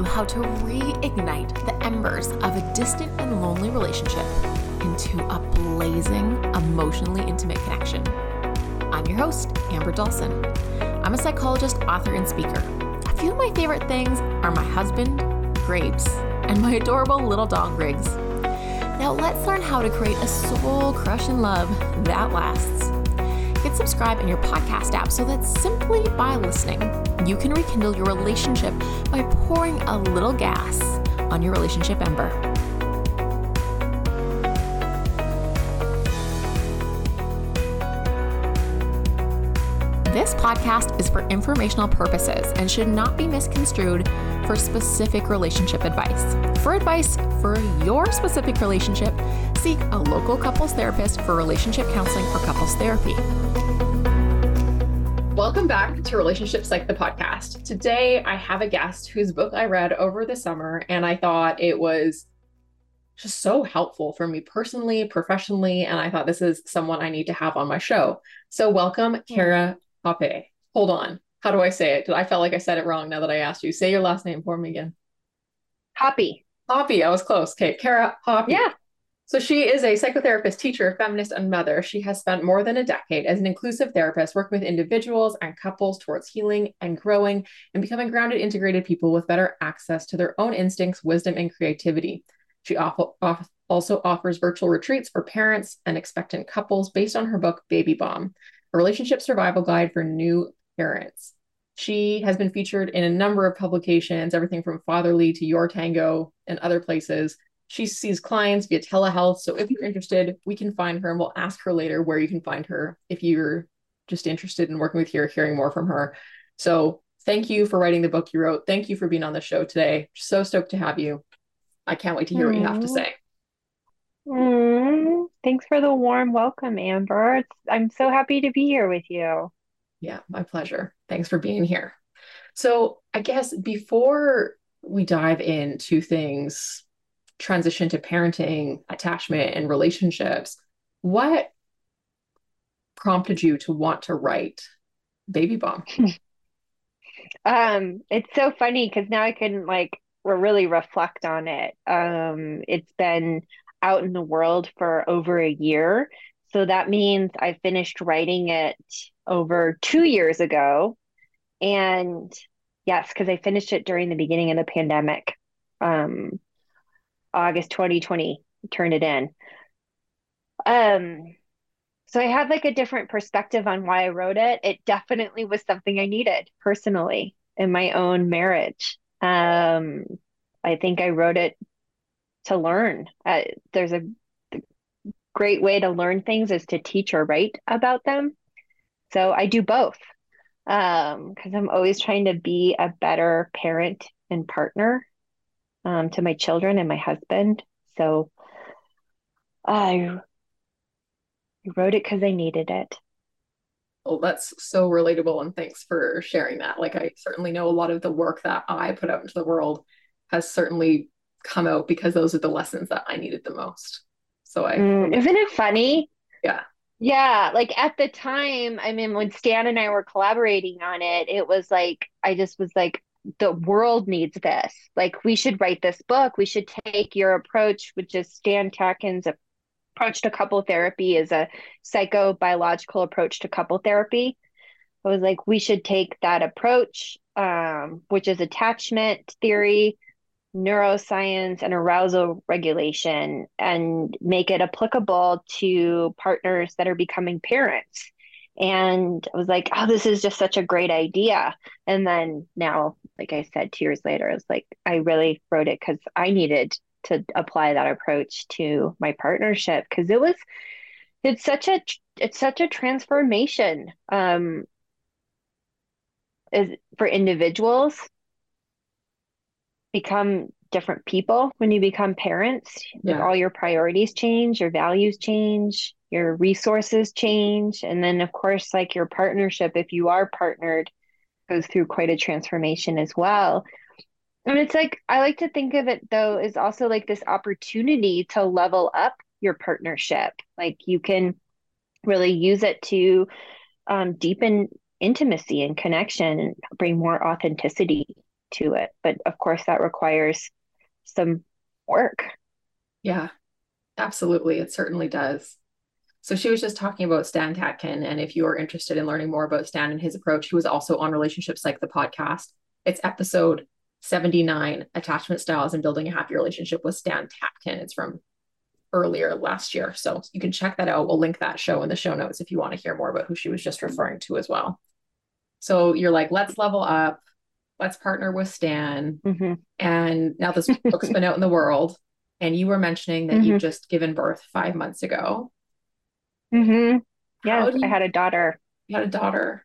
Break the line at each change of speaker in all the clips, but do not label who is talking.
you how to reignite the embers of a distant and lonely relationship into a blazing, emotionally intimate connection. I'm your host, Amber Dawson. I'm a psychologist, author, and speaker. A few of my favorite things are my husband, Grapes, and my adorable little dog, Riggs. Now let's learn how to create a soul crushing love that lasts. Hit subscribe in your podcast app so that simply by listening, you can rekindle your relationship by pouring a little gas on your relationship ember. This podcast is for informational purposes and should not be misconstrued for specific relationship advice. For advice for your specific relationship, seek a local couples therapist for relationship counseling or couples therapy. Welcome back to Relationships Like the podcast. Today I have a guest whose book I read over the summer and I thought it was just so helpful for me personally, professionally, and I thought this is someone I need to have on my show. So welcome Kara Hoppe. Hold on. How do I say it? I felt like I said it wrong now that I asked you. Say your last name for me again.
Hoppe.
Hoppe. I was close. Okay. Kara Hoppe.
Yeah.
So she is a psychotherapist, teacher, feminist, and mother. She has spent more than a decade as an inclusive therapist working with individuals and couples towards healing and growing and becoming grounded, integrated people with better access to their own instincts, wisdom, and creativity. She also offers virtual retreats for parents and expectant couples based on her book, Baby Bomb a relationship survival guide for new parents. She has been featured in a number of publications, everything from Fatherly to Your Tango and other places. She sees clients via telehealth. So if you're interested, we can find her and we'll ask her later where you can find her if you're just interested in working with her, hearing more from her. So thank you for writing the book you wrote. Thank you for being on the show today. So stoked to have you. I can't wait to hear what you have to say.
Mm, thanks for the warm welcome, Amber. It's, I'm so happy to be here with you.
Yeah, my pleasure. Thanks for being here. So, I guess before we dive into things, transition to parenting, attachment, and relationships, what prompted you to want to write Baby Bomb?
um, it's so funny because now I can like really reflect on it. Um, it's been out in the world for over a year. So that means I finished writing it over two years ago. And yes, because I finished it during the beginning of the pandemic, um, August 2020, turned it in. Um, so I had like a different perspective on why I wrote it. It definitely was something I needed personally in my own marriage. Um, I think I wrote it to learn. Uh, there's a great way to learn things is to teach or write about them. So I do both Um, because um, I'm always trying to be a better parent and partner um, to my children and my husband. So I wrote it because I needed it.
Oh, that's so relatable. And thanks for sharing that. Like, I certainly know a lot of the work that I put out into the world has certainly come out because those are the lessons that I needed the most. So I
mm, isn't it funny?
Yeah.
Yeah, like at the time, I mean, when Stan and I were collaborating on it, it was like I just was like, the world needs this. Like we should write this book. We should take your approach, which is Stan Tatkin's approach to couple therapy, is a psychobiological approach to couple therapy. I was like, we should take that approach, um, which is attachment theory, neuroscience and arousal regulation and make it applicable to partners that are becoming parents. And I was like, oh, this is just such a great idea. And then now, like I said, two years later, I was like, I really wrote it because I needed to apply that approach to my partnership because it was, it's such a, it's such a transformation um, is for individuals become different people when you become parents. Yeah. Like all your priorities change, your values change, your resources change. And then, of course, like your partnership, if you are partnered, goes through quite a transformation as well. And it's like, I like to think of it though, as also like this opportunity to level up your partnership. Like you can really use it to um, deepen intimacy and connection and bring more authenticity to it. But of course, that requires some work.
Yeah, absolutely. It certainly does. So she was just talking about Stan Tatkin. And if you are interested in learning more about Stan and his approach, he was also on Relationships Like the podcast. It's episode 79 Attachment Styles and Building a Happy Relationship with Stan Tatkin. It's from earlier last year. So you can check that out. We'll link that show in the show notes if you want to hear more about who she was just referring to as well. So you're like, let's level up, let's partner with Stan. Mm-hmm. And now this book's been out in the world. And you were mentioning that mm-hmm. you've just given birth five months ago.
Mm-hmm. Yes, you, I had a daughter.
You had a daughter.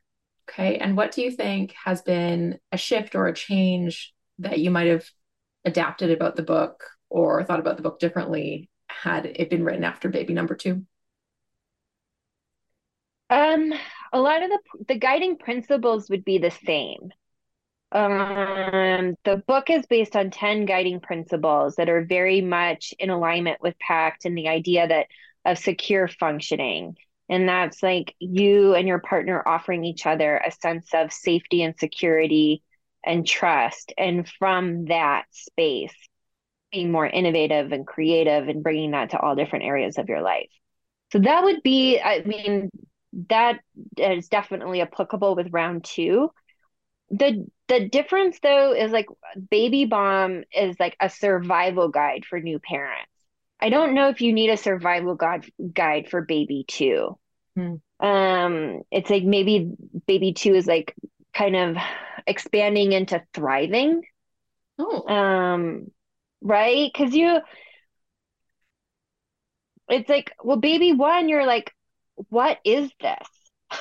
Okay. And what do you think has been a shift or a change that you might have adapted about the book or thought about the book differently had it been written after baby number two?
Um, a lot of the the guiding principles would be the same. Um, the book is based on 10 guiding principles that are very much in alignment with PACT and the idea that of secure functioning. And that's like you and your partner offering each other a sense of safety and security and trust. And from that space, being more innovative and creative and bringing that to all different areas of your life. So that would be, I mean, that is definitely applicable with round two. The the difference though is like baby bomb is like a survival guide for new parents. I don't know if you need a survival guide guide for baby two. Hmm. Um, it's like maybe baby two is like kind of expanding into thriving. Oh. Um, right? Because you, it's like, well, baby one, you're like, what is this?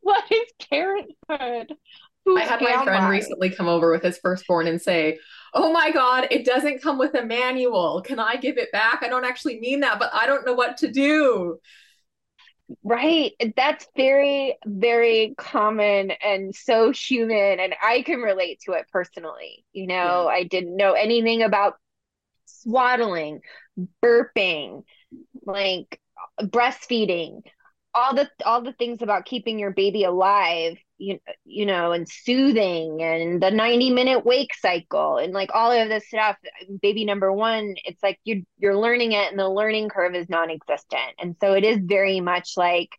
what is parenthood?
Who I had my friend I? recently come over with his firstborn and say, Oh my God, it doesn't come with a manual. Can I give it back? I don't actually mean that, but I don't know what to do.
Right. That's very, very common and so human. And I can relate to it personally. You know, yeah. I didn't know anything about swaddling, burping, like breastfeeding, all the all the things about keeping your baby alive you, you know and soothing and the 90 minute wake cycle and like all of this stuff baby number one it's like you you're learning it and the learning curve is non-existent. And so it is very much like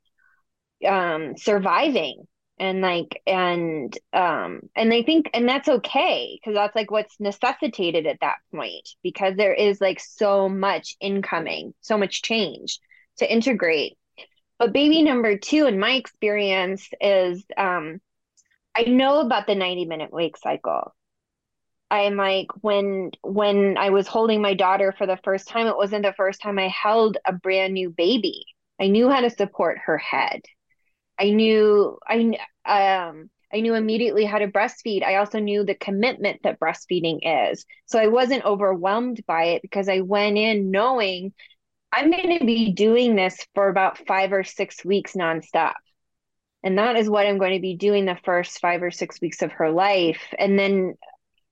um surviving and like and um and they think and that's okay because that's like what's necessitated at that point because there is like so much incoming so much change to integrate but baby number two, in my experience, is um, I know about the 90 minute wake cycle. I'm like when when I was holding my daughter for the first time, it wasn't the first time I held a brand new baby. I knew how to support her head. I knew I um I knew immediately how to breastfeed. I also knew the commitment that breastfeeding is. So I wasn't overwhelmed by it because I went in knowing I'm going to be doing this for about five or six weeks nonstop. And that is what I'm going to be doing the first five or six weeks of her life. And then,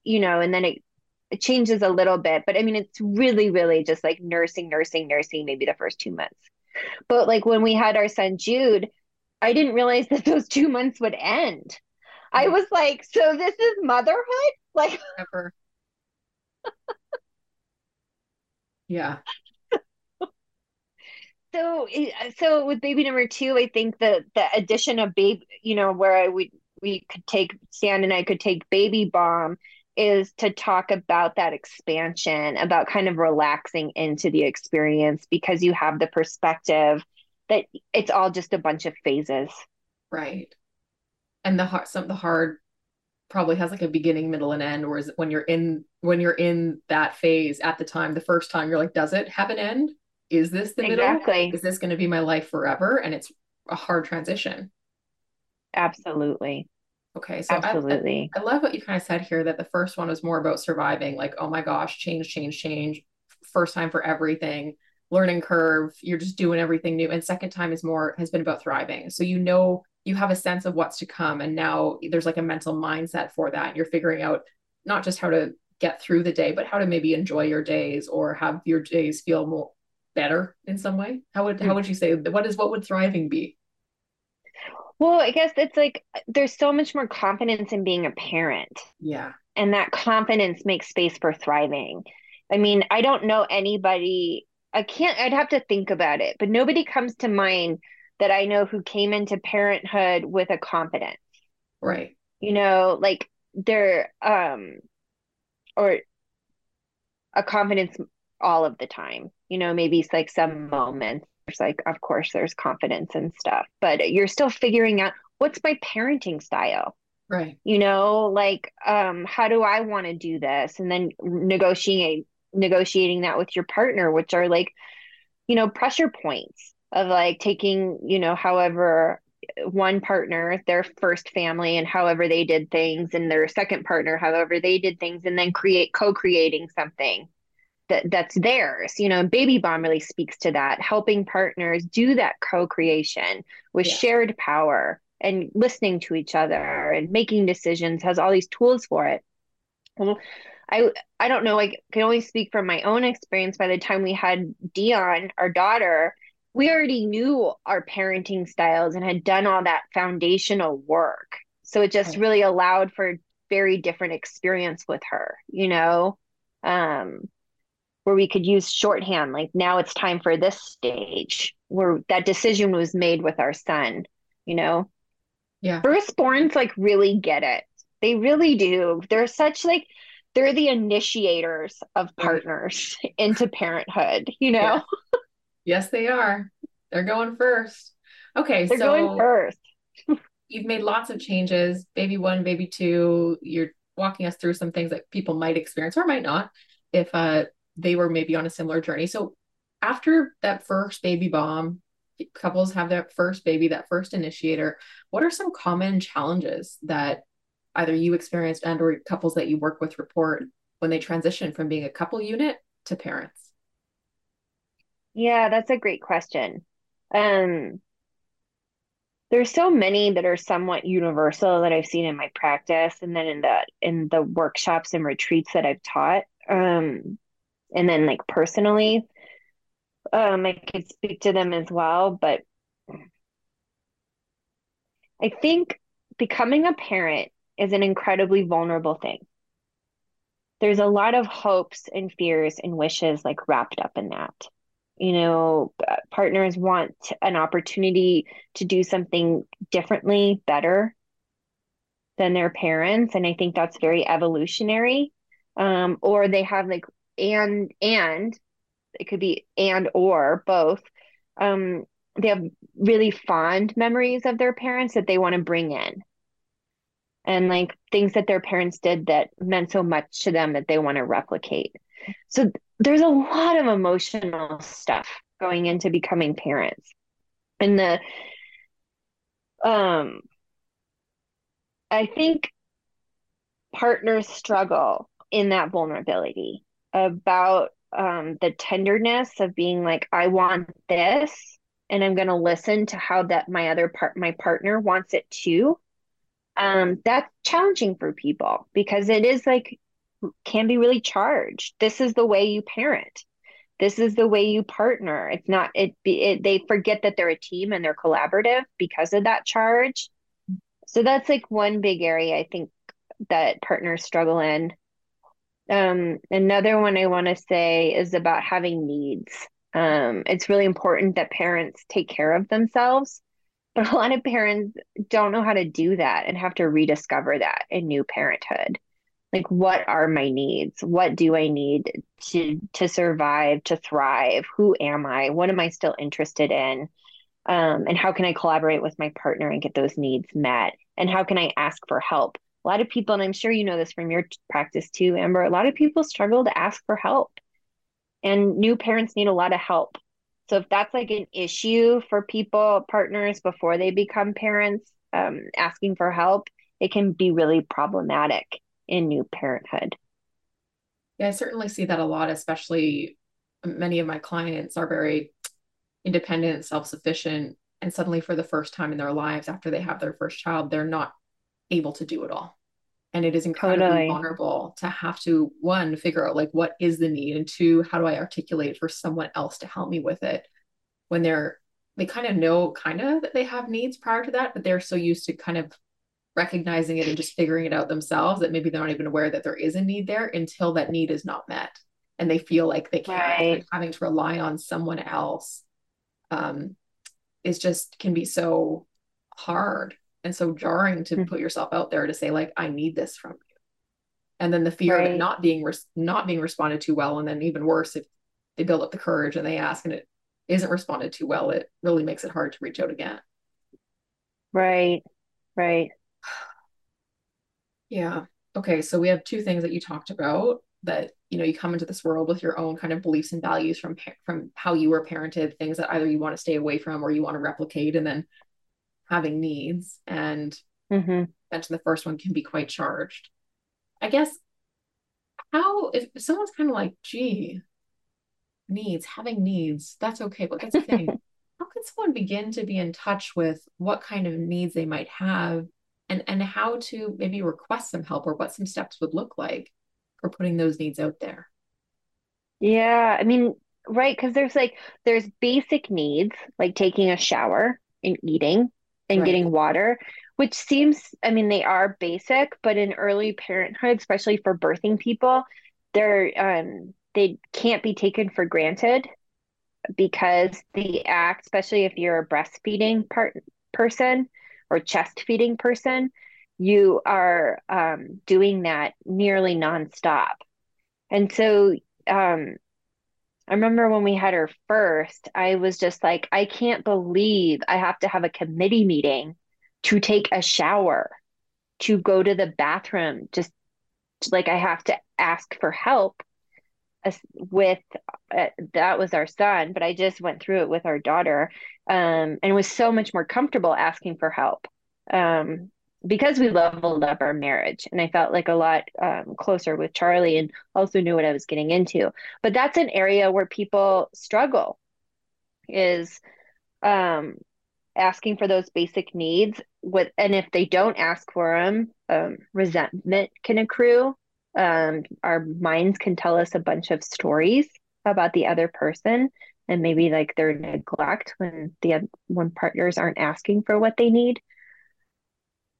you know, and then it, it changes a little bit. But I mean, it's really, really just like nursing, nursing, nursing, maybe the first two months. But like when we had our son Jude, I didn't realize that those two months would end. I mm. was like, so this is motherhood? Like, ever.
yeah
so uh, so with baby number two i think the the addition of baby you know where i would we could take stan and i could take baby bomb is to talk about that expansion about kind of relaxing into the experience because you have the perspective that it's all just a bunch of phases.
Right. And the hard some the hard probably has like a beginning middle and end whereas when you're in when you're in that phase at the time the first time you're like does it have an end is this the exactly. middle? Is this going to be my life forever? And it's a hard transition.
Absolutely.
Okay. So Absolutely. I, I, love what you kind of said here that the first one was more about surviving, like, oh my gosh, change, change, change. First time for everything, learning curve. You're just doing everything new. And second time is more, has been about thriving. So you know, you have a sense of what's to come. And now there's like a mental mindset for that. You're figuring out not just how to get through the day, but how to maybe enjoy your days or have your days feel more better in some way? How would how would you say what is what would thriving be?
Well, I guess it's like there's so much more confidence in being a parent.
Yeah.
And that confidence makes space for thriving. I mean, I don't know anybody, I can't, I'd have to think about it, but nobody comes to mind that I know who came into parenthood with a confidence.
Right.
You know, like they're, um, or a confidence all of the time. You know, maybe it's like some moments. There's like, of course, there's confidence and stuff, but you're still figuring out what's my parenting style.
Right.
You know, like, um, how do I want to do this? And then negotiating negotiating that with your partner, which are like, you know, pressure points of like taking, you know, however one partner, their first family, and however they did things, and their second partner, however they did things, and then create co creating something that that's theirs you know baby bomb really speaks to that helping partners do that co-creation with yeah. shared power and listening to each other and making decisions has all these tools for it. Well, i i don't know i can only speak from my own experience. By the time we had dion our daughter we already knew our parenting styles and had done all that foundational work. So it just really allowed for very different experience with her you know? Um where we could use shorthand like now it's time for this stage where that decision was made with our son you know?
Yeah.
Firstborns like really get it. They really do. They're such like they're the initiators of partners into parenthood you know? Yeah.
yes they are. They're going first. Okay
they're so going first.
you've made lots of changes. Baby one baby two you're walking us through some things that people might experience or might not. If uh they were maybe on a similar journey. So after that first baby bomb, couples have that first baby, that first initiator. What are some common challenges that either you experienced and or couples that you work with report when they transition from being a couple unit to parents?
Yeah, that's a great question. Um, there's so many that are somewhat universal that I've seen in my practice and then in the in the workshops and retreats that I've taught. Um, and then like personally um i could speak to them as well but i think becoming a parent is an incredibly vulnerable thing. There's a lot of hopes and fears and wishes like wrapped up in that. You know partners want an opportunity to do something differently better than their parents and i think that's very evolutionary. Um, or they have like and and it could be and or both um they have really fond memories of their parents that they want to bring in. And like things that their parents did that meant so much to them that they want to replicate. So there's a lot of emotional stuff going into becoming parents. And the um i think partners struggle in that vulnerability about um, the tenderness of being like, I want this, and I'm going to listen to how that my other part, my partner wants it too. Um, that's challenging for people because it is like can be really charged. This is the way you parent. This is the way you partner. It's not it, it they forget that they're a team and they're collaborative because of that charge. So that's like one big area I think that partners struggle in. Um, another one I want to say is about having needs. Um, it's really important that parents take care of themselves, but a lot of parents don't know how to do that and have to rediscover that in new parenthood. Like, what are my needs? What do I need to to survive, to thrive? Who am I? What am I still interested in? Um, and how can I collaborate with my partner and get those needs met? And how can I ask for help? A lot of people, and I'm sure you know this from your practice too, Amber, a lot of people struggle to ask for help. And new parents need a lot of help. So if that's like an issue for people, partners before they become parents, um, asking for help, it can be really problematic in new parenthood.
Yeah, I certainly see that a lot, especially many of my clients are very independent, self sufficient. And suddenly, for the first time in their lives, after they have their first child, they're not able to do it all and it is incredibly totally. vulnerable to have to one figure out like what is the need and two how do i articulate for someone else to help me with it when they're they kind of know kind of that they have needs prior to that, but they're so used to kind of recognizing it and just figuring it out themselves that maybe they're not even aware that there is a need there until that need is not met and they feel like they can't
Right.
having to rely on someone else um is just can be so hard and so jarring to
Mhm.
put yourself out there to say like I need this from you and then the fear of it not being res- not being responded to well and then even worse if they build up the courage and they ask and it isn't responded to well it really makes it hard to reach out again
Right. Right.
Yeah. Okay. So we have two things that you talked about that, you know, you come into this world with your own kind of beliefs and values from from how you were parented, things that either you want to stay away from or you want to replicate, and then having needs. And
hmm
mentioned the first one can be quite charged. I guess how if someone's kind of like, gee, needs, having needs, that's okay, but that's the thing. How can someone begin to be in touch with what kind of needs they might have and and how to maybe request some help or what some steps would look like for putting those needs out there?
Yeah. I mean, right. Because there's like, there's basic needs like taking a shower and eating and
Right.
getting water, which seems, I mean, they are basic, but in early parenthood, especially for birthing people, they're, um, they can't be taken for granted because the act, especially if you're a breastfeeding part person or chest feeding person, you are um, doing that nearly nonstop. And so um, I remember when we had her first, I was just like, I can't believe I have to have a committee meeting to take a shower, to go to the bathroom, just like I have to ask for help with uh, that was our son, but I just went through it with our daughter, um, and was so much more comfortable asking for help. Um, because we leveled up our marriage, and I felt like a lot um, closer with Charlie, and also knew what I was getting into. But that's an area where people struggle is um, asking for those basic needs. With and if they don't ask for them, um, resentment can accrue um, our minds can tell us a bunch of stories about the other person and maybe like their neglect when the when partners aren't asking for what they need.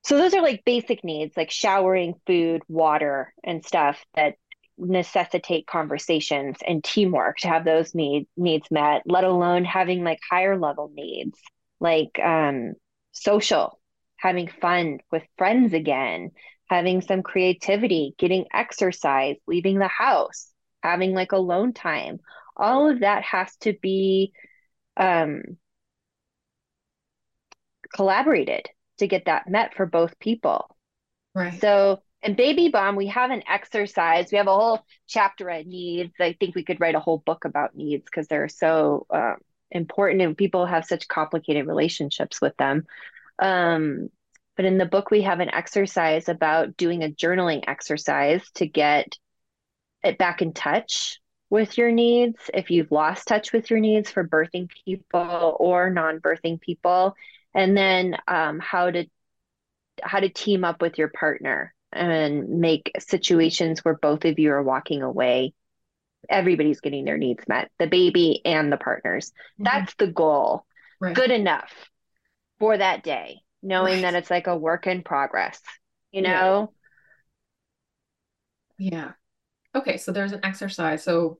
So those are like basic needs like showering, food, water, and stuff that necessitate conversations and teamwork to have those need, needs met, let alone having like higher level needs like um, social, having fun with friends again, having some creativity, getting exercise, leaving the house, having like alone time. All of that has to be um, collaborated to get that met for both people.
Right.
So, in Baby Bomb, we have an exercise. We have a whole chapter on needs. I think we could write a whole book about needs because they're so um, important and people have such complicated relationships with them. Um, but in the book, we have an exercise about doing a journaling exercise to get it back in touch with your needs. If you've lost touch with your needs for birthing people or non-birthing people, and then um, how to how to team up with your partner and make situations where both of you are walking away. Everybody's getting their needs met, the baby and the partners.
Mhm.
That's the goal.
right.
Good enough for that day, knowing
Right.
that it's like a work in progress, you know?
Yeah. Okay, so there's an exercise. So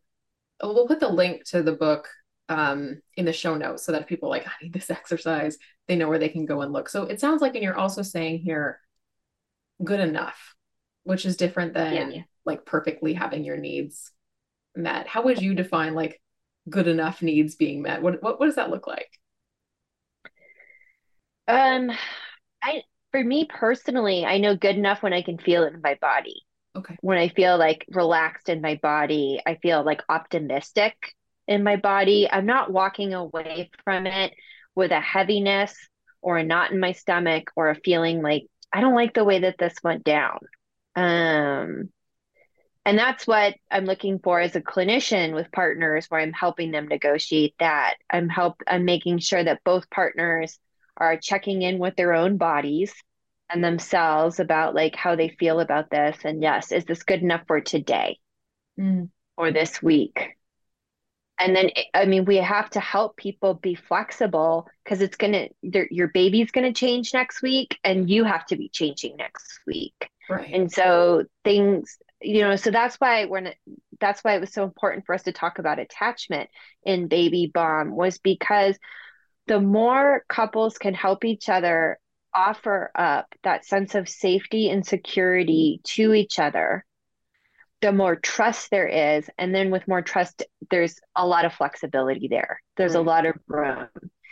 we'll put the link to the book um, in the show notes so that if people are like, I need this exercise, they know where they can go and look. So it sounds like, and you're also saying here, good enough, which is different than
Yeah.
like perfectly having your needs met. How would you define like good enough needs being met? What what, what does that look like?
Um, I for me personally, I know good enough when I can feel it in my body.
Okay.
When I feel like relaxed in my body, I feel like optimistic in my body. I'm not walking away from it with a heaviness or a knot in my stomach or a feeling like I don't like the way that this went down. Um, and that's what I'm looking for as a clinician with partners where I'm helping them negotiate that. I'm help I'm making sure that both partners are checking in with their own bodies and themselves about like how they feel about this and yes, is this good enough for today
Mm,
or this week? And then i mean we have to help people be flexible because it's gonna your baby's gonna change next week and you have to be changing next week.
Right.
And so things you know so that's why when that's why it was so important for us to talk about attachment in baby bomb was because the more couples can help each other offer up that sense of safety and security to each other the more trust there is and then with more trust there's a lot of flexibility there. There's right. a lot of room.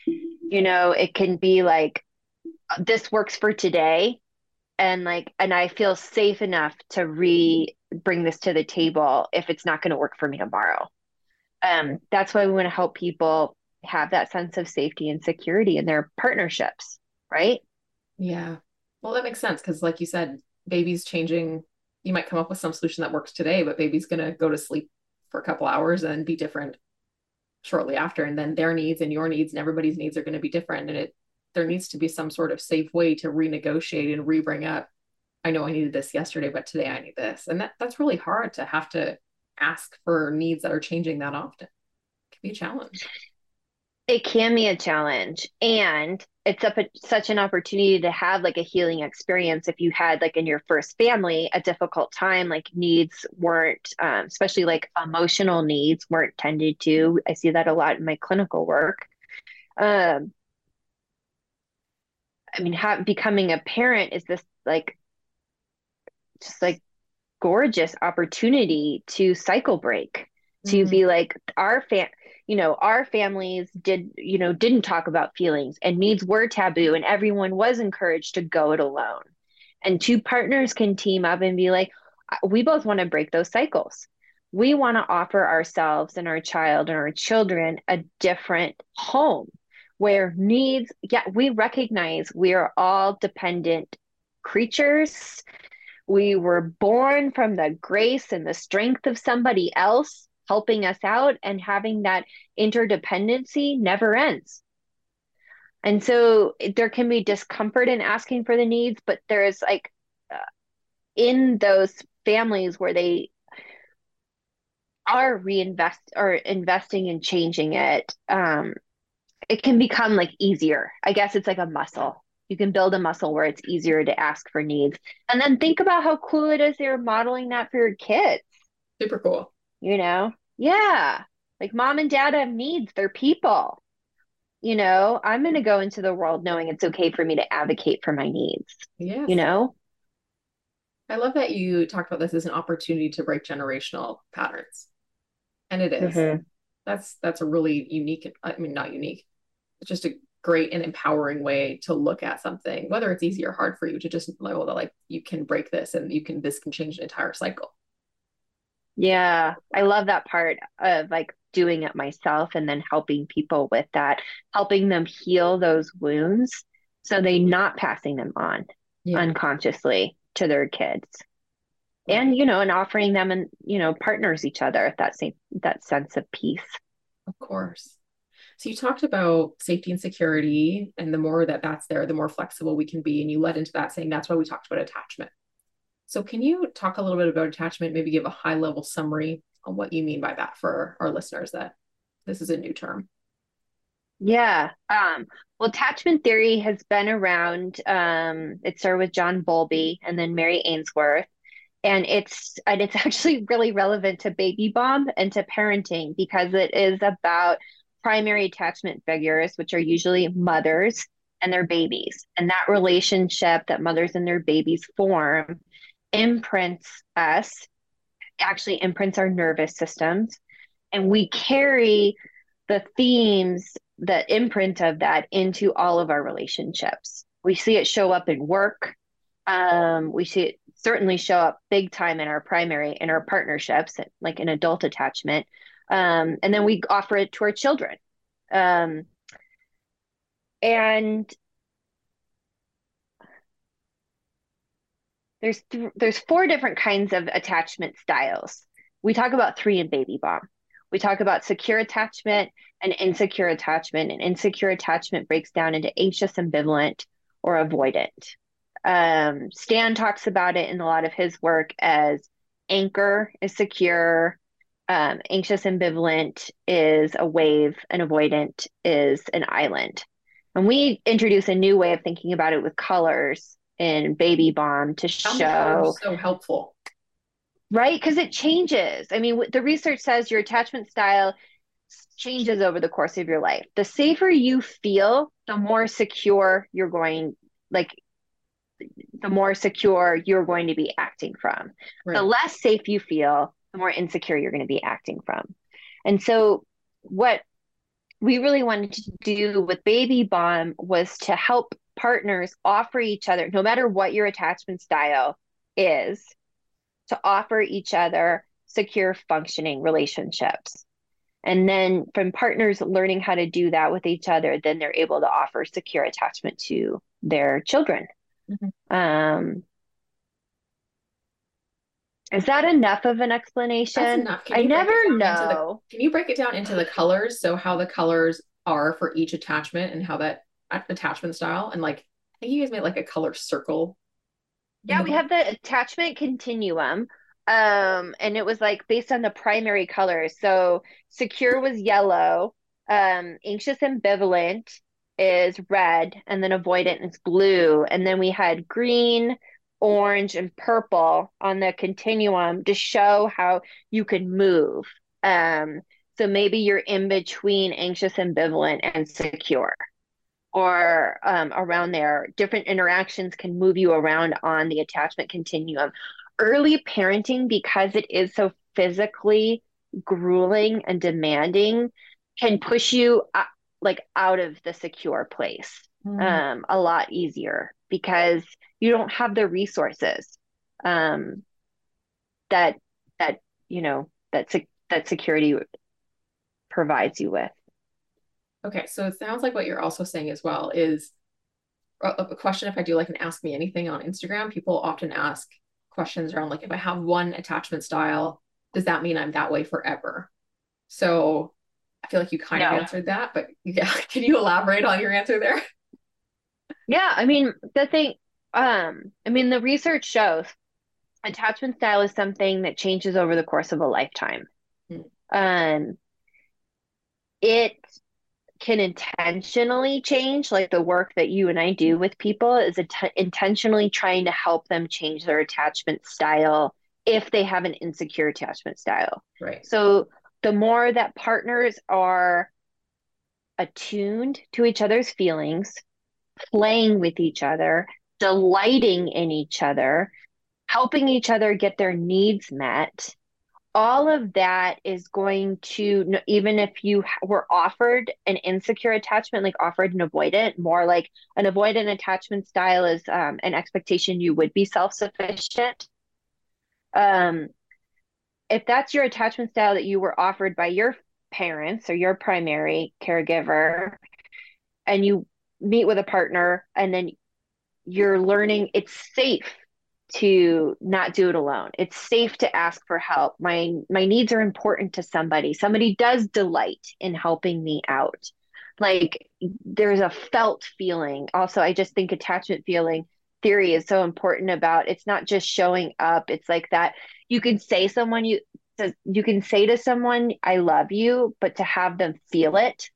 You know it can be like this works for today and like and i feel safe enough to re bring this to the table if it's not going to work for me tomorrow. Um that's why we want to help people have that sense of safety and security in their partnerships right?
Yeah. Well that makes sense because like you said baby's changing you might come up with some solution that works today, but baby's going to go to sleep for a couple hours and be different shortly after. And then their needs and your needs and everybody's needs are going to be different. And it, there needs to be some sort of safe way to renegotiate and re-bring up. I know I needed this yesterday, but today I need this. And that, that's really hard to have to ask for needs that are changing that often. It can be a challenge.
It can be a challenge. And it's a, such an opportunity to have like a healing experience if you had like in your first family a difficult time like needs weren't um, especially like emotional needs weren't tended to i see that a lot in my clinical work um, i mean becoming a parent is this like just like gorgeous opportunity to cycle break to mm-hmm. be like our fam you know our families did you know didn't talk about feelings and needs were taboo and everyone was encouraged to go it alone. And two partners can team up and be like we both want to break those cycles. We want to offer ourselves and our child and our children a different home where needs yeah we recognize we are all dependent creatures. We were born from the grace and the strength of somebody else helping us out and having that interdependency never ends. And so there can be discomfort in asking for the needs, but there's like uh, in those families where they are reinvest or investing in changing it, um, it can become like easier. I guess it's like a muscle. You can build a muscle where it's easier to ask for needs. And then think about how cool it is you're modeling that for your kids.
Super cool
you know? Yeah. Like mom and dad have needs, they're people. You know, I'm going to go into the world knowing it's okay for me to advocate for my needs.
Yeah.
You know?
I love that you talked about this as an opportunity to break generational patterns. And it is. Mm-hmm. That's that's a really unique I mean not unique. It's just a great and empowering way to look at something, whether it's easy or hard for you to just know that like you can break this and you can this can change an entire cycle.
Yeah, I love that part of like doing it myself and then helping people with that, helping them heal those wounds so they not passing them on yeah. unconsciously to their kids. And you know, and offering them and you know, partners each other that same that sense of peace.
Of course. So you talked about safety and security, and the more that that's there, the more flexible we can be. And you led into that saying that's why we talked about attachment. So, can you talk a little bit about attachment, maybe give a high level summary on what you mean by that for our listeners that this is a new term?
Yeah. Um, well, attachment theory has been around. Um, it started with John Bowlby and then Mary Ainsworth. And it's and it's actually really relevant to baby bomb and to parenting because it is about primary attachment figures, which are usually mothers and their babies. And that relationship that mothers and their babies form imprints us, actually imprints our nervous systems. And we carry the themes, the imprint of that into all of our relationships. We see it show up in work. Um, we see it certainly show up big time in our primary, in our partnerships, like an adult attachment. Um, and then we offer it to our children. Um, and there's th- there's four different kinds of attachment styles. We talk about three in baby bomb. We talk about secure attachment and insecure attachment, and insecure attachment breaks down into anxious, ambivalent, or avoidant. Um, Stan talks about it in a lot of his work as anchor is secure, um, anxious ambivalent is a wave, and avoidant is an island. And we introduce a new way of thinking about it with colors in Baby Bomb to show.
So helpful.
Right? Because it changes. I mean, the research says your attachment style changes over the course of your life. The safer you feel, the more secure you're going, like, the more secure you're going to be acting from. Right. The less safe you feel, the more insecure you're going to be acting from. And so, what we really wanted to do with Baby Bomb was to help partners offer each other, no matter what your attachment style is, to offer each other secure, functioning relationships. And then from partners learning how to do that with each other, then they're able to offer secure attachment to their children. Mm-hmm. Um, is that enough of an explanation? I never know.
The, can you break it down into the colors? So how the colors are for each attachment and how that attachment style and like I think you guys made like a color circle.
Yeah, we have the attachment continuum. Um, and it was like based on the primary colors. So secure was yellow, um, anxious ambivalent is red, and then avoidant is blue. And then we had green, orange and purple on the continuum to show how you can move. Um, so maybe you're in between anxious, ambivalent, and secure, or um, around there. Different interactions can move you around on the attachment continuum. Early parenting, because it is so physically grueling and demanding, can push you uh, like out of the secure place mm. um, a lot easier because you don't have the resources um, that that you know that sec- that security provides you with.
Okay, so it sounds like what you're also saying as well is a question if I do like an ask me anything on Instagram, people often ask questions around like if I have one attachment style, does that mean I'm that way forever? So I feel like you kind no. of answered that, but yeah, can you elaborate on your answer there?
Yeah, I mean, the thing um, I mean, the research shows attachment style is something that changes over the course of a lifetime. Mm. Um, it can intentionally change, like the work that you and I do with people is att- intentionally trying to help them change their attachment style if they have an insecure attachment style.
Right.
So the more that partners are attuned to each other's feelings, playing with each other, delighting in each other, helping each other get their needs met. All of that is going to, even if you were offered an insecure attachment, like offered an avoidant, more like an avoidant attachment style is um, an expectation you would be self sufficient. Um, if that's your attachment style that you were offered by your parents or your primary caregiver, and you meet with a partner and then you're learning it's safe to not do it alone. It's safe to ask for help. My my needs are important to somebody. Somebody does delight in helping me out. Like there's a felt feeling. Also, I just think attachment feeling theory is so important about it's not just showing up. It's like that you can say someone you you can say to someone I love you, but to have them feel it,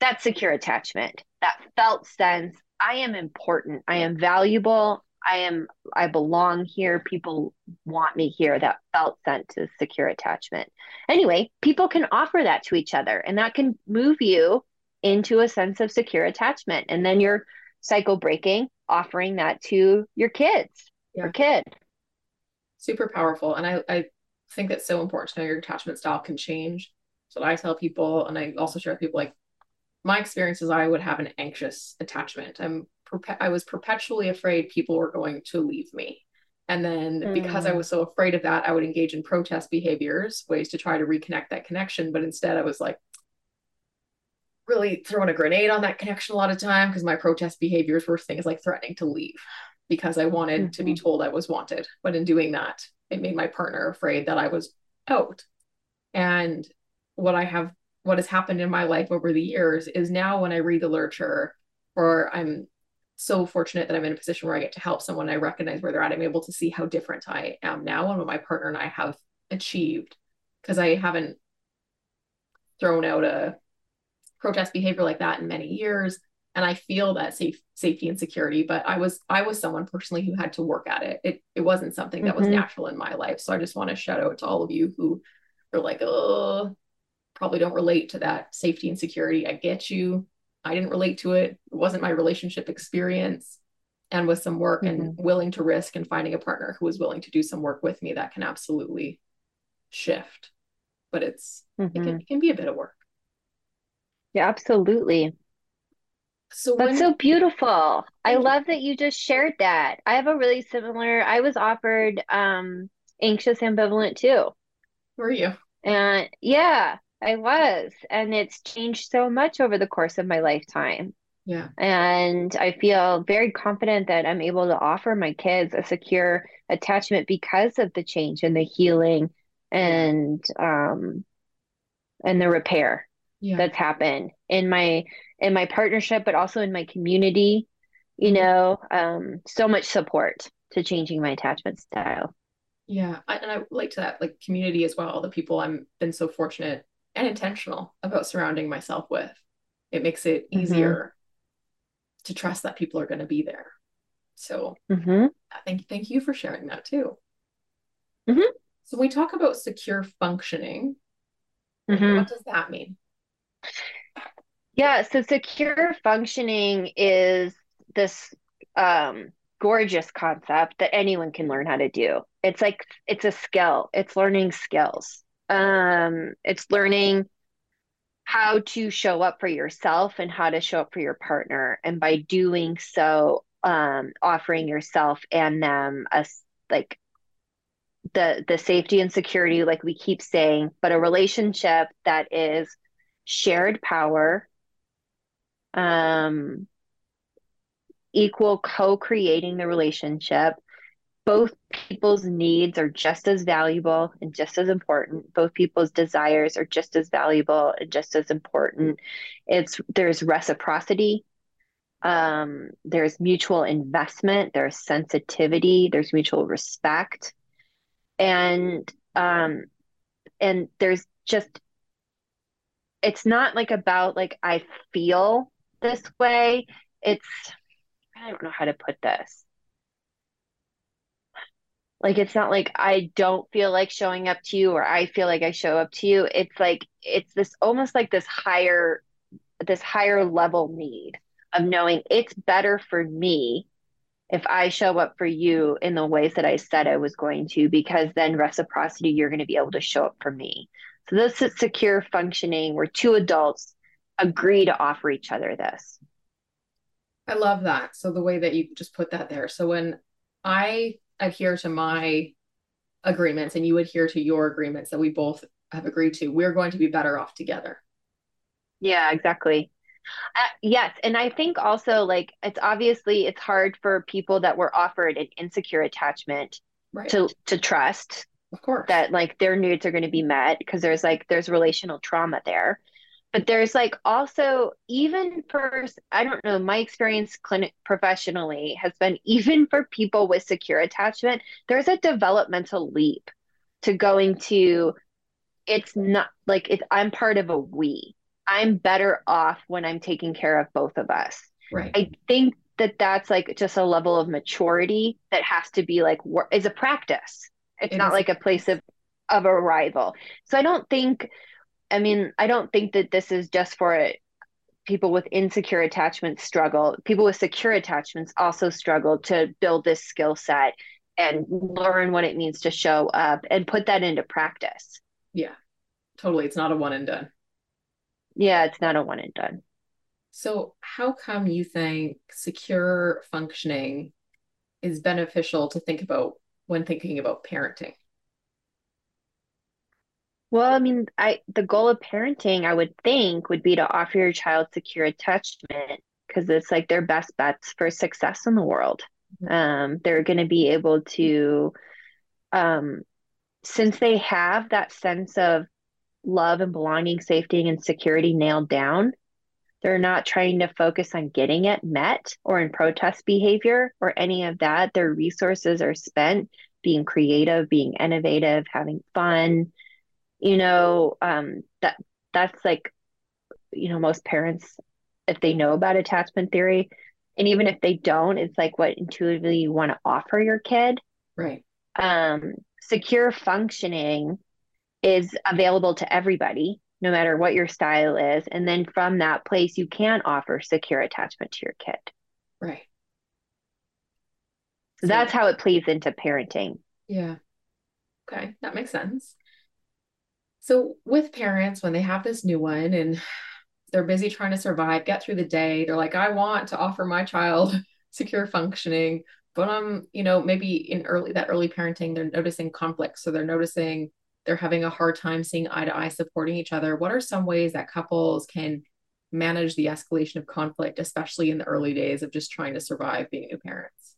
that's secure attachment. That felt sense I am important. I am valuable. I am I belong here. People want me here. That felt sense of secure attachment. Anyway, people can offer that to each other and that can move you into a sense of secure attachment. And then you're cycle breaking, offering that to your kids, yeah. your kid.
Super powerful. And I, I think that's so important to know your attachment style can change. So I tell people, and I also share with people like my experience is I would have an anxious attachment. I'm I was perpetually afraid people were going to leave me. And then mm. because I mm. was so afraid of that, I would engage in protest behaviors, ways to try to reconnect that connection. But instead, I was like really throwing a grenade on that connection a lot of time because my protest behaviors were things like threatening to leave because I wanted mm-hmm. to be mm-hmm. told I was wanted. But in doing that, it made my partner afraid that I was out. And what I have what has happened in my life over the years is now when I read the literature or I'm so fortunate that I'm in a position where I get to help someone, I recognize where they're at. I'm able to see how different I am now and what my partner and I have achieved because I haven't thrown out a protest behavior like that in many years and I feel that safe safety and security but I was I was someone personally who had to work at it it it wasn't something that mm-hmm. was natural in my life so I just want to shout out to all of you who are like oh probably don't relate to that safety and security I get you I didn't relate to it. It wasn't my relationship experience and with some work mm-hmm. and willing to risk and finding a partner who is willing to do some work with me that can absolutely shift. But it's mm-hmm. it, can, mm-hmm. it can be a bit of work.
Yeah absolutely. So that's when... so beautiful. I love that you just shared that. I have a really similar i was offered um anxious ambivalent too.
Were you?
And yeah i was and it's changed so much over the course of my lifetime
yeah.
And I feel very confident that I'm able to offer my kids a secure attachment because of the change and the healing and um and the repair yeah. that's happened in my in my partnership but also in my community you know um so much support to changing my attachment style
yeah I, and i like to that like community as well the people i'm been so fortunate and intentional about surrounding myself with it makes it mm-hmm. easier mm-hmm. to trust that people are going to be there so mm-hmm. thank, thank you for sharing that too
mm-hmm.
So we talk about secure functioning. Mm-hmm. What does that mean?
Yeah, so secure functioning is this um, gorgeous concept that anyone can learn how to do. It's like it's a skill. It's learning skills. Um, it's learning how to show up for yourself and how to show up for your partner, and by doing so, um, offering yourself and them a like the the safety and security like we keep saying but a relationship that is shared power um equal co-creating the relationship both people's needs are just as valuable and just as important both people's desires are just as valuable and just as important it's there's reciprocity um, there's mutual investment there's sensitivity there's mutual respect and um and there's just it's not like about like I feel this way. It's I don't know how to put this. Like it's not like I don't feel like showing up to you or I feel like I show up to you. It's like it's this almost like this higher this higher level need of knowing it's better for me if I show up for you in the ways that I said I was going to, because then reciprocity, you're going to be able to show up for me. So this is secure functioning where two adults agree to offer each other this.
I love that. So the way that you just put that there. So when I adhere to my agreements and you adhere to your agreements that we both have agreed to, we're going to be better off together.
Yeah, exactly. Uh, yes, and I think also like it's obviously it's hard for people that were offered an insecure attachment right. to to trust.
Of course.
That like their needs are going to be met because there's like there's relational trauma there. But there's like also even for I don't know, my experience clinic professionally has been even for people with secure attachment, there's a developmental leap to going to it's not like it's I'm part of a we I'm better off when I'm taking care of both of us.
Right.
I think that that's like just a level of maturity that has to be like is a practice. It's it not is. like a place of of arrival. So I don't think I mean, I don't think that this is just for it. People with insecure attachments struggle. People with secure attachments also struggle to build this skill set and learn what it means to show up and put that into practice.
Yeah, totally. It's not a one and done.
Yeah, it's not a one and done.
So, how come you think secure functioning is beneficial to think about when thinking about parenting?
Well, I mean, I the goal of parenting, I would think, would be to offer your child secure attachment because it's like their best bets for success in the world. Mm-hmm. Um, they're going to be able to, um, since they have that sense of love and belonging, safety, and security nailed down. They're not trying to focus on getting it met or in protest behavior or any of that. Their resources are spent being creative, being innovative, having fun, you know um that that's like you know most parents if they know about attachment theory and even if they don't it's like what intuitively you want to offer your kid.
Right.
Um secure functioning is available to everybody no matter what your style is and then from that place you can offer secure attachment to your kid.
Right.
So, so that's how it plays into parenting.
Yeah. Okay that makes sense so with parents when they have this new one and they're busy trying to survive get through the day they're like i want to offer my child secure functioning but um you know maybe in early that early parenting they're noticing conflict so they're noticing they're having a hard time seeing eye to eye supporting each other. What are some ways that couples can manage the escalation of conflict especially in the early days of just trying to survive being new parents?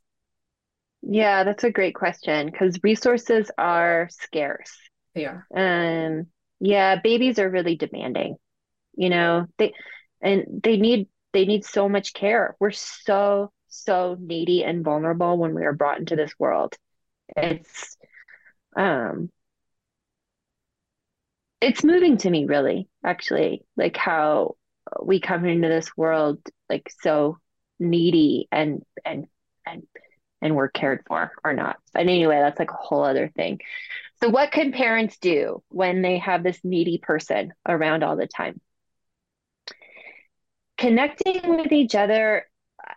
Yeah that's a great question because resources are scarce
they are.
Um yeah babies are really demanding you know they and they need they need so much care. We're so so needy and vulnerable when we are brought into this world. It's um it's moving to me really actually like how we come into this world like so needy and and and and we're cared for or not but anyway that's like a whole other thing so what can parents do when they have this needy person around all the time connecting with each other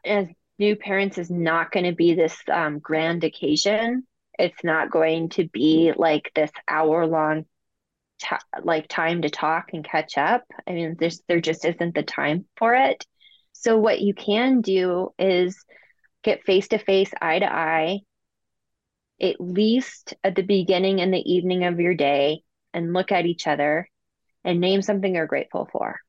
as new parents is not going to be this um, grand occasion it's not going to be like this hour long t- like time to talk and catch up. I mean, there's there just isn't the time for it. So what you can do is get face to face, eye to eye, at least at the beginning and the evening of your day, and look at each other and name something you're grateful for.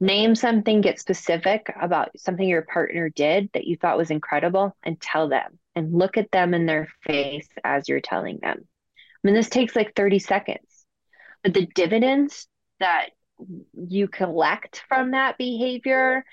Name something, get specific about something your partner did that you thought was incredible, and tell them and look at them in their face as you're telling them. I mean, this takes like 30 seconds, but the dividends that you collect from that behavior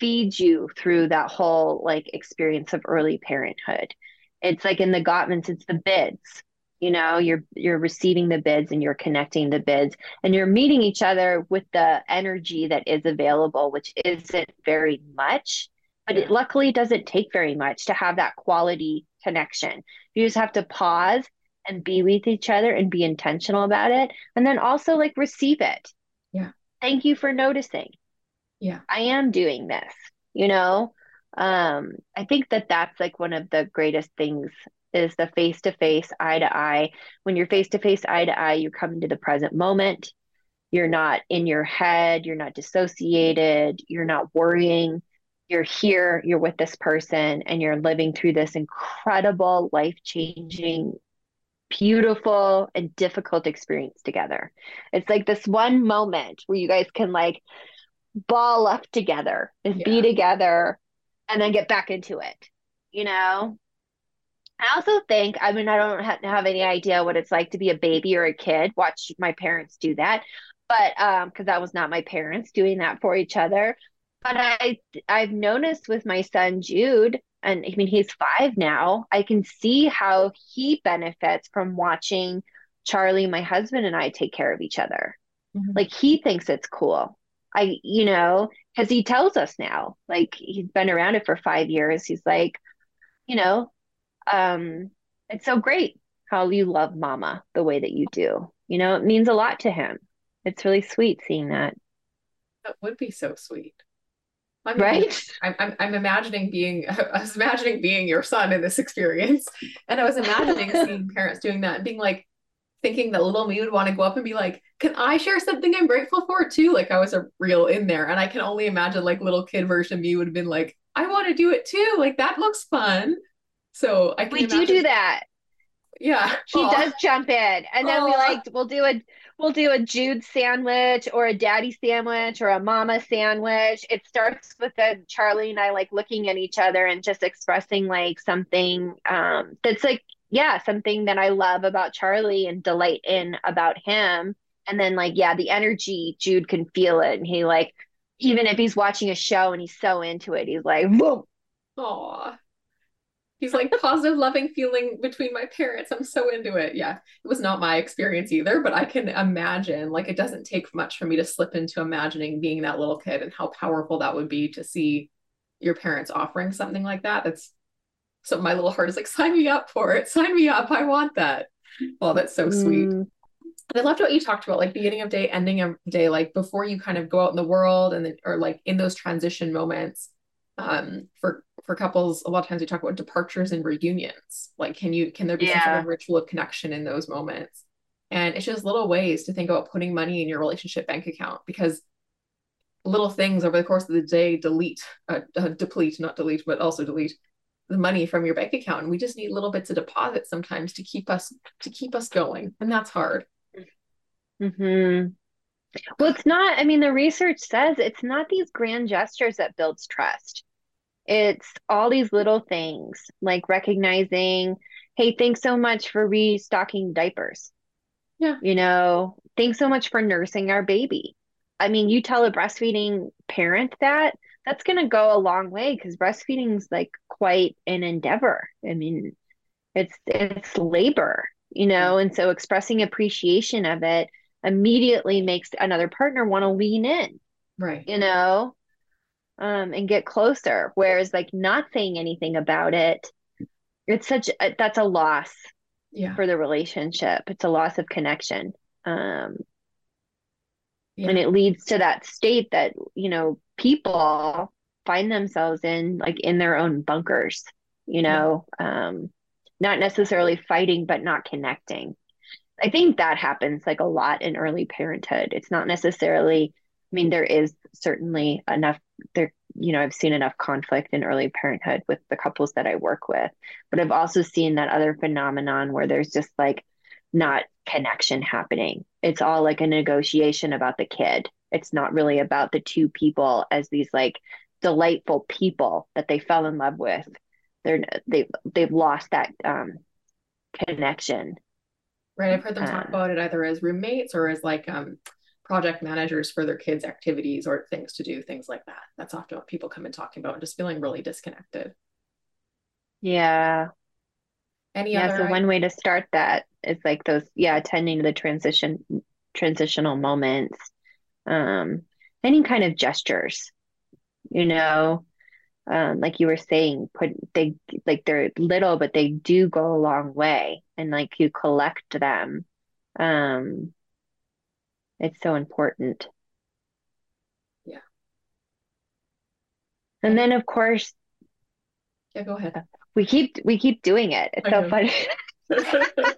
feeds you through that whole like experience of early parenthood. It's like in the Gottmans, it's the bids. You know, you're you're receiving the bids and you're connecting the bids and you're meeting each other with the energy that is available, which isn't very much, but it luckily doesn't take very much to have that quality connection. You just have to pause and be with each other and be intentional about it and then also like receive it
yeah
thank you for noticing
yeah.
I am doing this you know? Um i think that that's like one of the greatest things is the face to face eye to eye when you're face to face eye to eye you come into the present moment. You're not in your head. You're not dissociated. You're not worrying. You're here. You're with this person and you're living through this incredible life changing beautiful and difficult experience together. It's like this one moment where you guys can like ball up together and yeah. be together and then get back into it, you know? I also think, I mean, I don't have, have any idea what it's like to be a baby or a kid. Watch my parents do that. But um, because that was not my parents doing that for each other. But I I've noticed with my son Jude, and I mean, he's five now. I can see how he benefits from watching Charlie, my husband, and I take care of each other. Mm-hmm. Like he thinks it's cool. I, you know, because he tells us now, like he's been around it for five years. He's like, you know, um, it's so great how you love mama the way that you do. You know, it means a lot to him. It's really sweet seeing that.
That would be so sweet.
I mean, right?
I'm, I'm, I'm imagining being, I was imagining being your son in this experience. And I was imagining seeing parents doing that and being like, thinking that little me would want to go up and be like, can I share something I'm grateful for too? Like I was a real in there. And I can only imagine like little kid version me would have been like, I want to do it too. Like that looks fun. So I can
We imagine- do do that.
Yeah.
He Aww. does jump in. And then Aww. we like we'll do a we'll do a Jude sandwich or a daddy sandwich or a mama sandwich. It starts with the Charlie and I like looking at each other and just expressing like something um, that's like, yeah, something that I love about Charlie and delight in about him. And then like, yeah, the energy, Jude can feel it. And he like, even if he's watching a show and he's so into it, he's like, boom.
Aw. He's like positive, loving feeling between my parents. I'm so into it. Yeah. It was not my experience either, but I can imagine like it doesn't take much for me to slip into imagining being that little kid and how powerful that would be to see your parents offering something like that. That's so my little heart is like, sign me up for it. Sign me up. I want that. Oh, that's so sweet. Mm. I loved what you talked about, like beginning of day, ending of day, like before you kind of go out in the world and then, or like in those transition moments. Um, for for couples, a lot of times we talk about departures and reunions. Like, can you can there be yeah. some sort of ritual of connection in those moments? And it's just little ways to think about putting money in your relationship bank account because little things over the course of the day delete, uh, uh, deplete, not delete, but also delete the money from your bank account. And we just need little bits of deposit sometimes to keep us to keep us going, and that's hard.
mm-hmm. Well, it's not. I mean, the research says it's not these grand gestures that builds trust. It's all these little things like recognizing, hey, thanks so much for restocking diapers.
Yeah.
You know, thanks so much for nursing our baby. I mean, you tell a breastfeeding parent that, that's going to go a long way because breastfeeding is like quite an endeavor. I mean, it's it's labor, you know, and so expressing appreciation of it immediately makes another partner want to lean in.
Right.
You know, um, and get closer. Whereas like not saying anything about it, it's such a, that's a loss
yeah.
for the relationship. It's a loss of connection. Um, yeah. and it leads to that state that, you know, people find themselves in like in their own bunkers, you know, um, not necessarily fighting, but not connecting. I think that happens like a lot in early parenthood. It's not necessarily, I mean, there is certainly enough there, you know, I've seen enough conflict in early parenthood with the couples that I work with, but I've also seen that other phenomenon where there's just like not connection happening. It's all like a negotiation about the kid. It's not really about the two people as these like delightful people that they fell in love with. They're they they've lost that um connection.
Right. I've heard them talk uh, about it either as roommates or as like um project managers for their kids' activities or things to do, things like that. That's often what people come in talking about and just feeling really disconnected.
Yeah. Any yeah, other so one way to start that is like those, yeah, attending to the transition transitional moments. Um, any kind of gestures, you know, um, like you were saying, put they like they're little, but they do go a long way, and like you collect them. Um, it's so important.
Yeah.
And then of course
Yeah, go ahead.
We keep we keep doing it. It's so funny.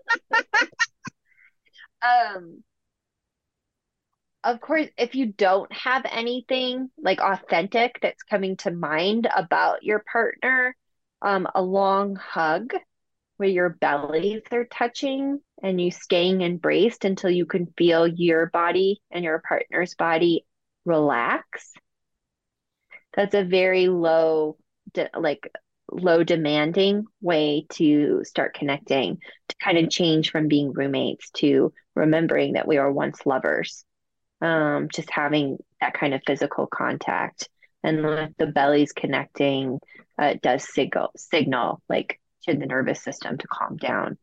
um of course, if you don't have anything like authentic that's coming to mind about your partner, um, a long hug where your bellies are touching and you staying embraced until you can feel your body and your partner's body relax. That's a very low, de- like low demanding way to start connecting, to kind of change from being roommates to remembering that we were once lovers. Um, just having that kind of physical contact and with the bellies connecting, uh, it does signal signal like to the nervous system to calm down.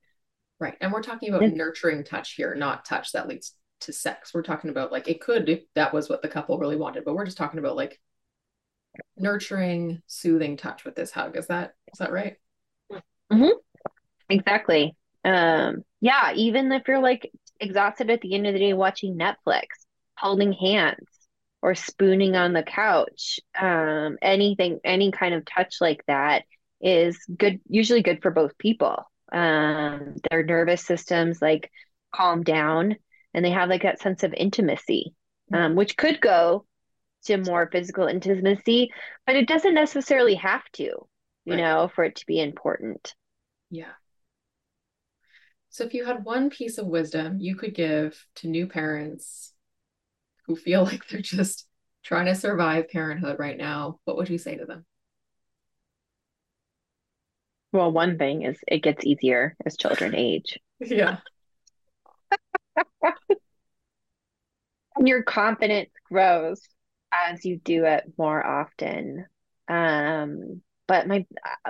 Right. And we're talking about nurturing touch here, not touch that leads to sex. We're talking about like it could if that was what the couple really wanted, but we're just talking about like nurturing, soothing touch with this hug. Is that is that right?
Mm-hmm. Exactly. Um, yeah, even if you're like exhausted at the end of the day watching Netflix, holding hands or spooning on the couch, um, anything, any kind of touch like that is good usually good for both people. Um their nervous systems like calm down and they have like that sense of intimacy um, which could go to more physical intimacy but it doesn't necessarily have to you right. know for it to be important.
Yeah. So if you had one piece of wisdom you could give to new parents who feel like they're just trying to survive parenthood right now what would you say to them
well, one thing is it gets easier as children age.
Yeah.
and your confidence grows as you do it more often. Um, but my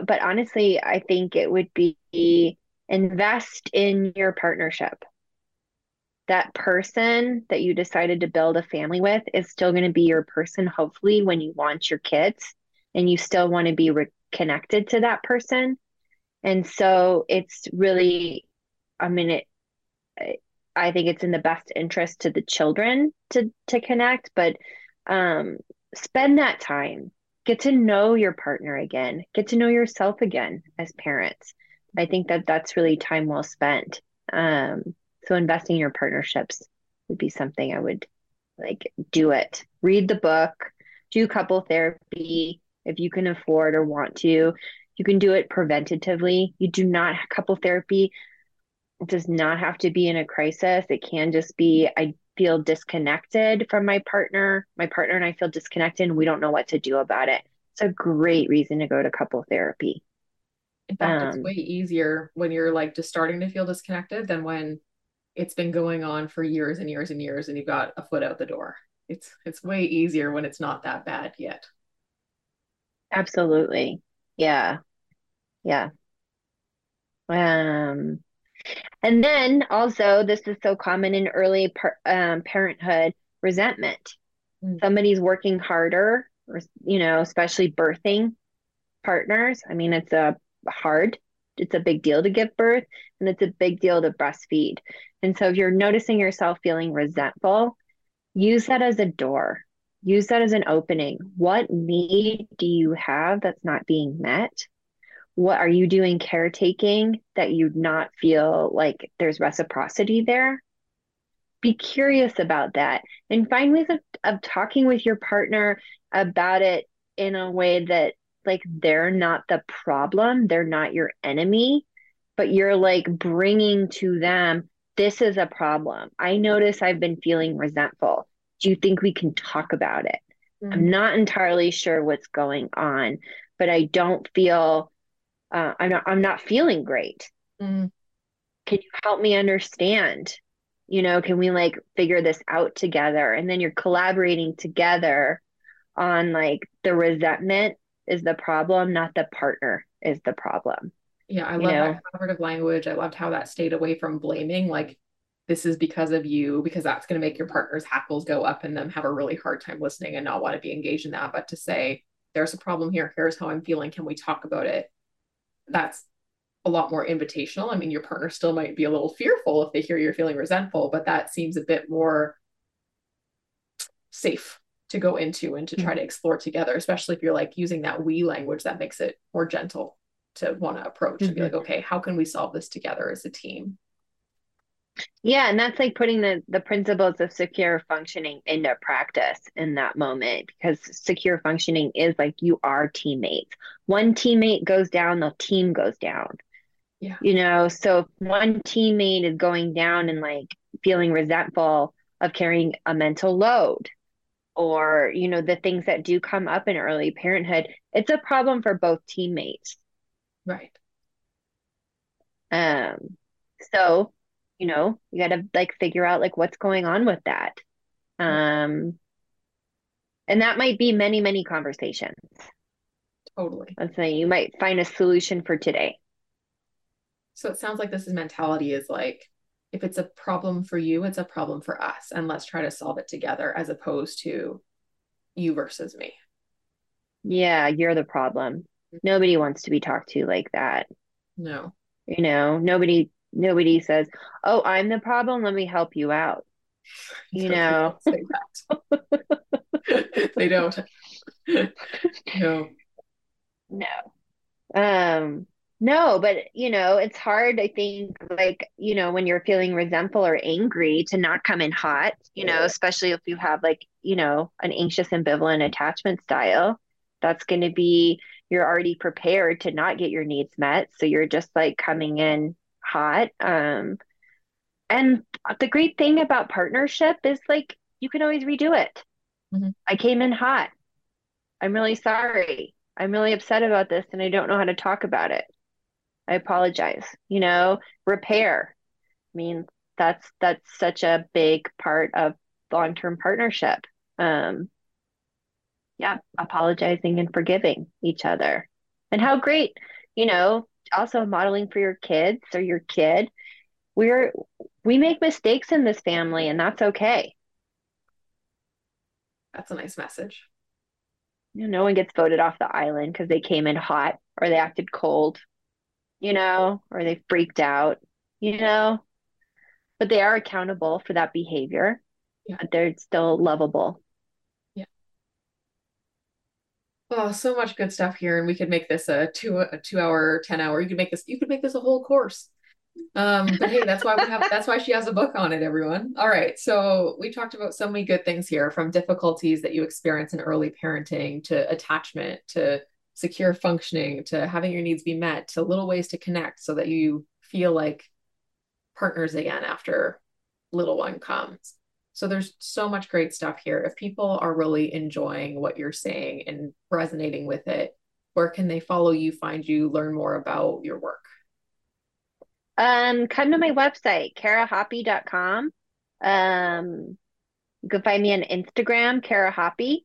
but honestly, I think it would be invest in your partnership. That person that you decided to build a family with is still going to be your person, hopefully, when you want your kids and you still want to be connected to that person. And so it's really, I mean, it, I think it's in the best interest to the children to to connect, but um, spend that time. Get to know your partner again. Get to know yourself again as parents. I think that that's really time well spent. Um, so investing in your partnerships would be something I would like do it. Read the book, do couple therapy if you can afford or want to. You can do it preventatively. You do not couple therapy does not have to be in a crisis. It can just be I feel disconnected from my partner. My partner and I feel disconnected and we don't know what to do about it. It's a great reason to go to couple therapy.
In fact, um, it's way easier when you're like just starting to feel disconnected than when it's been going on for years and years and years and you've got a foot out the door. It's it's way easier when it's not that bad yet.
Absolutely. Yeah. Yeah. Um and then also, this is so common in early par- um, parenthood resentment. Mm. Somebody's working harder, or, you know, especially birthing partners. I mean, it's a hard, it's a big deal to give birth, and it's a big deal to breastfeed. And so, if you're noticing yourself feeling resentful, use that as a door. Use that as an opening. What need do you have that's not being met? what are you doing caretaking that you not feel like there's reciprocity there be curious about that and find ways of, of talking with your partner about it in a way that like they're not the problem they're not your enemy but you're like bringing to them this is a problem i notice i've been feeling resentful do you think we can talk about it mm-hmm. i'm not entirely sure what's going on but i don't feel uh, I'm not I'm not feeling great. Mm. Can you help me understand? You know, can we like figure this out together? And then you're collaborating together on like the resentment is the problem, not the partner is the problem.
Yeah, I love know? that collaborative language. I loved how that stayed away from blaming. Like, this is because of you, because that's going to make your partner's hackles go up and them have a really hard time listening and not want to be engaged in that. But to say, there's a problem here. Here's how I'm feeling. Can we talk about it? that's a lot more invitational. I mean, your partner still might be a little fearful if they hear you're feeling resentful, but that seems a bit more safe to go into and to try to explore together, especially if you're like using that we language that makes it more gentle to want to approach mm-hmm. and be like, mm-hmm. okay, how can we solve this together as a team?
Yeah, and that's like putting the the principles of secure functioning into practice in that moment because secure functioning is like you are teammates. One teammate goes down, the team goes down. Yeah. You know, so if one teammate is going down and like feeling resentful of carrying a mental load or, you know, the things that do come up in early parenthood, it's a problem for both teammates.
Right.
Um so you know you got to like figure out like what's going on with that. Um and that might be many many conversations.
Totally.
Let's say you might find a solution for today.
So it sounds like this is mentality is like if it's a problem for you it's a problem for us and let's try to solve it together as opposed to you versus me
yeah you're the problem nobody wants to be talked to like that
no
you know nobody nobody says, "Oh, I'm the problem. Let me help you out." You know,
they don't. no.
No. Um no, but you know, it's hard I think like, you know, when you're feeling resentful or angry to not come in hot, you know, especially if you have like, you know, an anxious ambivalent attachment style. That's going to be you're already prepared to not get your needs met, so you're just like coming in hot. Um, and the great thing about partnership is like you can always redo it. Mm-hmm. I came in hot. I'm really sorry. I'm really upset about this and I don't know how to talk about it. I apologize. You know, repair. I mean, that's that's such a big part of long-term partnership. Um, yeah, apologizing and forgiving each other. And how great, you know, also modeling for your kids or your kid. We're we make mistakes in this family and that's okay.
That's a nice message.
You know, no one gets voted off the island because they came in hot or they acted cold, you know, or they freaked out, you know. But they are accountable for that behavior. Yeah. But they're still lovable.
Yeah. Oh, so much good stuff here. And we could make this a two a two hour, ten hour. You could make this you could make this a whole course. Um, but hey, that's why we have that's why she has a book on it, everyone. All right. So we talked about so many good things here from difficulties that you experience in early parenting to attachment to secure functioning to having your needs be met to little ways to connect so that you feel like partners again after little one comes. So there's so much great stuff here. If people are really enjoying what you're saying and resonating with it, where can they follow you, find you, learn more about your work?
Um, come to my website, karahoppe.com. Um, you can find me on Instagram, Kara Hoppe.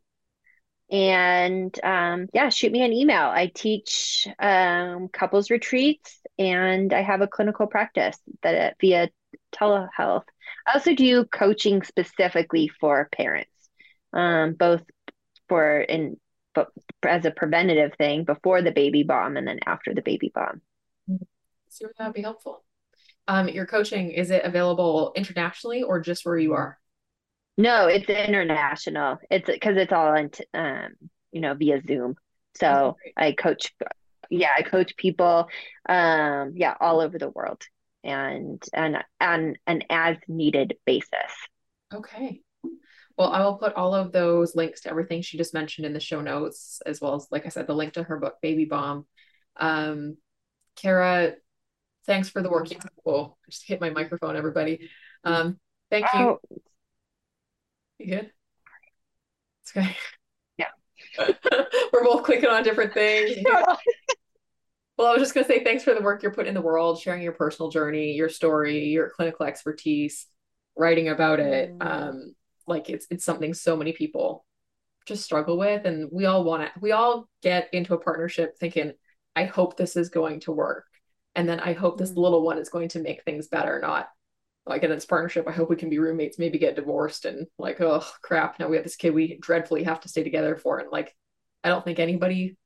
And um, yeah, shoot me an email. I teach um, couples retreats and I have a clinical practice that via telehealth. I also do coaching specifically for parents, um, both for in but as a preventative thing before the baby bomb and then after the baby bomb
where that would be helpful. Um, your coaching, is it available internationally or just where you are?
No, it's international. It's because it's all in, um, you know, via Zoom. So I coach, yeah, I coach people, um, yeah, all over the world, and and on an as needed basis.
Okay. Well, I will put all of those links to everything she just mentioned in the show notes, as well as, like I said, the link to her book, Baby Bomb. Um, Kara, Thanks for the work. Oh, I just hit my microphone, everybody. Um, thank you. Oh. You good? It's okay.
Yeah.
We're both clicking on different things. well, I was just going to say thanks for the work you're putting in the world, sharing your personal journey, your story, your clinical expertise, writing about it. Mm. Um, like it's it's something so many people just struggle with and we all want to we all get into a partnership thinking I hope this is going to work and then i hope this mm. little one is going to make things better not like in this partnership i hope we can be roommates maybe get divorced and like oh crap. Now we have this kid we dreadfully have to stay together for and like i don't think anybody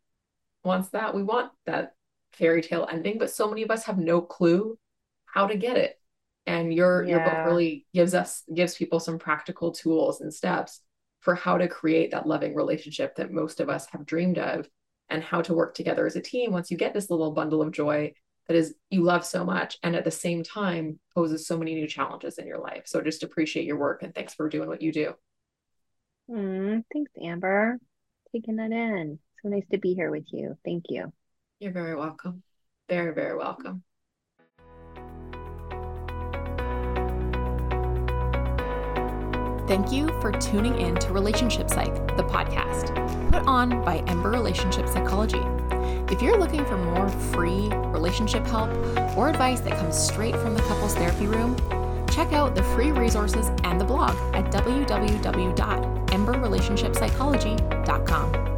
wants that. We want that fairy tale ending but so many of us have no clue how to get it. And your yeah. your book really gives us gives people some practical tools and steps for how to create that loving relationship that most of us have dreamed of and how to work together as a team once you get this little bundle of joy that is you love so much and at the same time poses so many new challenges in your life. So just appreciate your work and thanks for doing what you do.
Mm, thanks amber taking that in. So nice to be here with you. Thank you.
You're very welcome. Very very welcome.
Thank you for tuning in to Relationship Psych, the podcast, put on by Ember Relationship Psychology. If you're looking for more free relationship help or advice that comes straight from the couples therapy room, check out the free resources and the blog at www.emberrelationshipsychology.com.